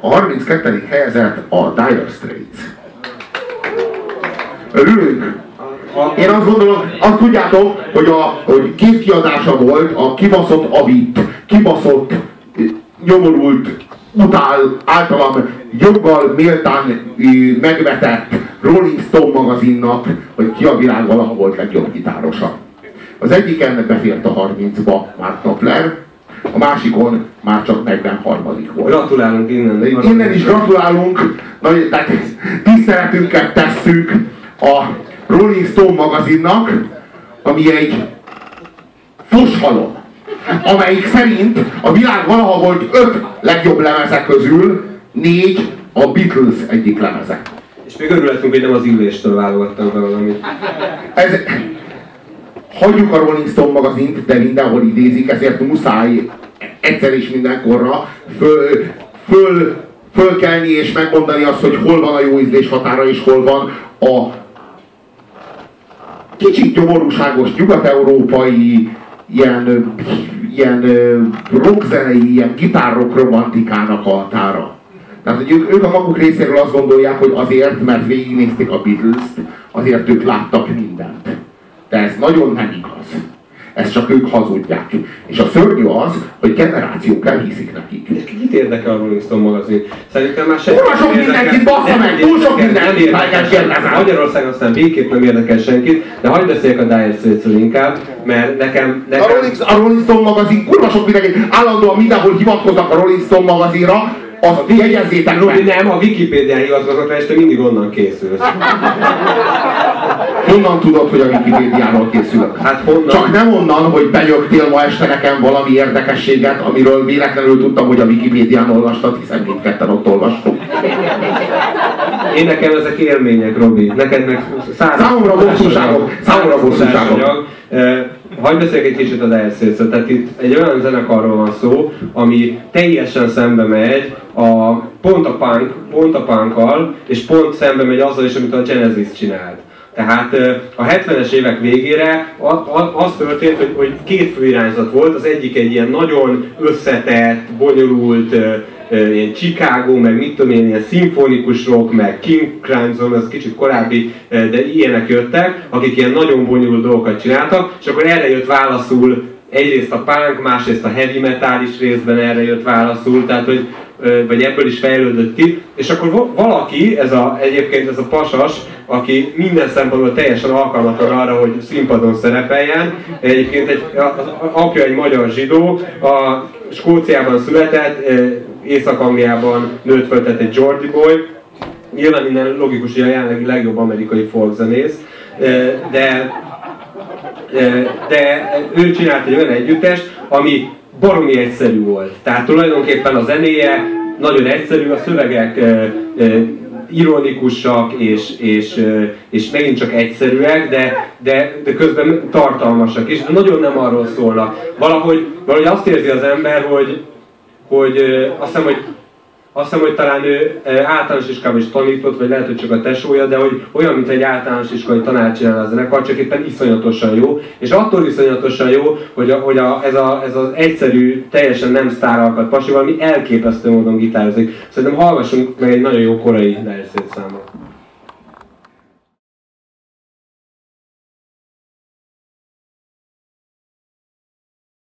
A 32. helyezett a Dire Straits. Örülünk? Én azt gondolom, azt tudjátok, hogy, a, hogy két kiadása volt a kibaszott avit, kibaszott, nyomorult, utál, általam joggal méltán megvetett Rolling Stone magazinnak, hogy ki a világ valaha volt legjobb gitárosa. Az egyiken befért a 30-ba Mark Knopfler, a másikon már csak 43 volt. Gratulálunk innen. Innen is gratulálunk, nagy, tehát tiszteletünket tesszük a Rolling Stone magazinnak, ami egy foshalom, amelyik szerint a világ valaha volt öt legjobb lemezek közül négy a Beatles egyik lemeze. És még örülhetünk, hogy nem az illéstől válogattam be valamit. Ez, hagyjuk a Rolling Stone magazint, de mindenhol idézik, ezért muszáj egyszer is mindenkorra föl, föl, fölkelni és megmondani azt, hogy hol van a jó ízlés határa, és hol van a kicsit nyomorúságos nyugat-európai ilyen, ilyen rockzenei, ilyen gitárok romantikának a határa. Tehát, hogy ők, ők a maguk részéről azt gondolják, hogy azért, mert végignézték a Beatles-t, azért ők láttak mindent. De ez nagyon nem igaz. Ezt csak ők hazudják. És a szörnyű az, hogy generációk elhiszik nekik. Kit érdekel a Rolling Stone magazin? Szerintem már senki Kurva sok mindenkit, bassza meg! Túl sok mindenkit Magyarországon aztán végképp nem érdekel senkit, de hagyd beszéljek a Dire straits inkább, mert nekem... nekem... A, Rolling, a Rolling Stone magazin kurva sok mindenkit, állandóan mindenhol hivatkoznak a Rolling Stone magazinra, az jegyezzétek Robi, nem, a Wikipédián hivatkozott rá, és te mindig onnan készülsz. Honnan tudod, hogy a Wikipédiáról készülök? Hát honnan? Csak nem onnan, hogy benyögtél ma este nekem valami érdekességet, amiről véletlenül tudtam, hogy a Wikipédián olvastad, hiszen mindketten ott olvastuk. Én nekem ezek élmények, Robi. Neked meg száz... Számomra bosszúságok. Számomra bosszúságok. Hagyj beszéljek egy kicsit a Dire Tehát itt egy olyan zenekarról van szó, ami teljesen szembe megy a, pont a punk, pont a punkkal, és pont szembe megy azzal is, amit a Genesis csinált. Tehát a 70-es évek végére az történt, hogy, hogy két fő irányzat volt, az egyik egy ilyen nagyon összetett, bonyolult, ilyen Chicago, meg mit tudom én, ilyen szimfonikus rock, meg King Crimson, az kicsit korábbi, de ilyenek jöttek, akik ilyen nagyon bonyolult dolgokat csináltak, és akkor erre jött válaszul egyrészt a punk, másrészt a heavy metal is részben erre jött válaszul, tehát hogy vagy ebből is fejlődött ki, és akkor valaki, ez a, egyébként ez a pasas, aki minden szempontból teljesen alkalmatlan arra, hogy színpadon szerepeljen, egyébként egy, az apja egy magyar zsidó, a Skóciában született, Észak-Angliában nőtt föl, tehát egy Geordie Boy, nyilván minden logikus, hogy a jelenlegi legjobb amerikai folkzenész, de de ő csinált egy olyan együttest, ami baromi egyszerű volt. Tehát tulajdonképpen a zenéje nagyon egyszerű, a szövegek ironikusak és, és, és megint csak egyszerűek, de, de, de közben tartalmasak de nagyon nem arról szólnak. Valahogy, valahogy azt érzi az ember, hogy, hogy azt hiszem, hogy azt hiszem, hogy talán ő általános iskolában is tanított, vagy lehet, hogy csak a tesója, de hogy olyan, mint egy általános iskolai tanár csinál a zenekar, csak éppen iszonyatosan jó. És attól iszonyatosan jó, hogy, a, hogy a, ez, a, ez az egyszerű, teljesen nem sztáralkat pasi, valami elképesztő módon gitározik. Szerintem hallgassunk meg egy nagyon jó korai Dire számot.